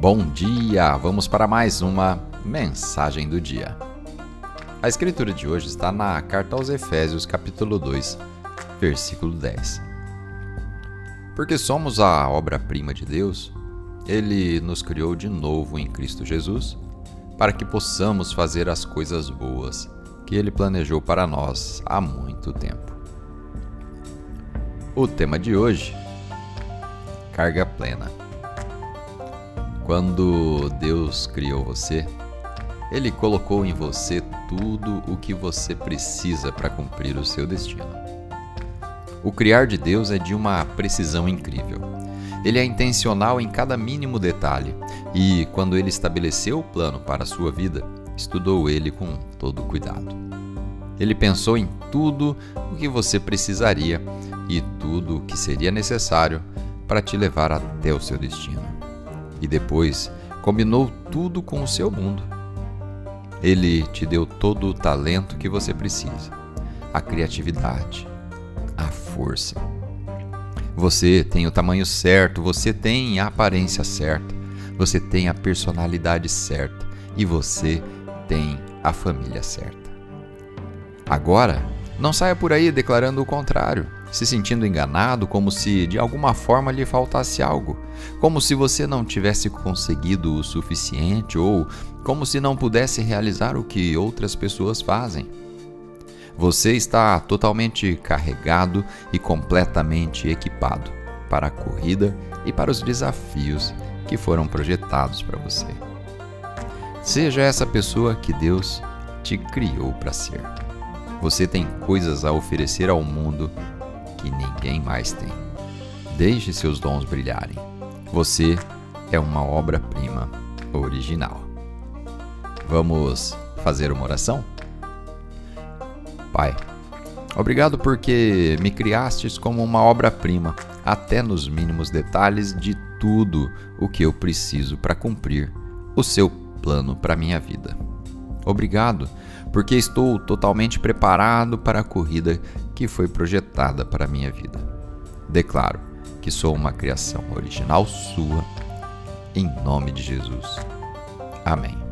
Bom dia! Vamos para mais uma mensagem do dia. A escritura de hoje está na carta aos Efésios, capítulo 2, versículo 10. Porque somos a obra-prima de Deus, ele nos criou de novo em Cristo Jesus, para que possamos fazer as coisas boas que ele planejou para nós há muito tempo. O tema de hoje: carga plena. Quando Deus criou você, Ele colocou em você tudo o que você precisa para cumprir o seu destino. O criar de Deus é de uma precisão incrível. Ele é intencional em cada mínimo detalhe e, quando ele estabeleceu o plano para a sua vida, estudou ele com todo cuidado. Ele pensou em tudo o que você precisaria e tudo o que seria necessário para te levar até o seu destino e depois combinou tudo com o seu mundo. Ele te deu todo o talento que você precisa, a criatividade, a força. Você tem o tamanho certo, você tem a aparência certa, você tem a personalidade certa e você tem a família certa. Agora, não saia por aí declarando o contrário se sentindo enganado, como se de alguma forma lhe faltasse algo, como se você não tivesse conseguido o suficiente ou como se não pudesse realizar o que outras pessoas fazem. Você está totalmente carregado e completamente equipado para a corrida e para os desafios que foram projetados para você. Seja essa pessoa que Deus te criou para ser. Você tem coisas a oferecer ao mundo que ninguém mais tem. Deixe seus dons brilharem. Você é uma obra-prima original. Vamos fazer uma oração? Pai, obrigado porque me criastes como uma obra-prima, até nos mínimos detalhes de tudo o que eu preciso para cumprir o seu plano para minha vida. Obrigado, porque estou totalmente preparado para a corrida que foi projetada para a minha vida. Declaro que sou uma criação original sua, em nome de Jesus. Amém.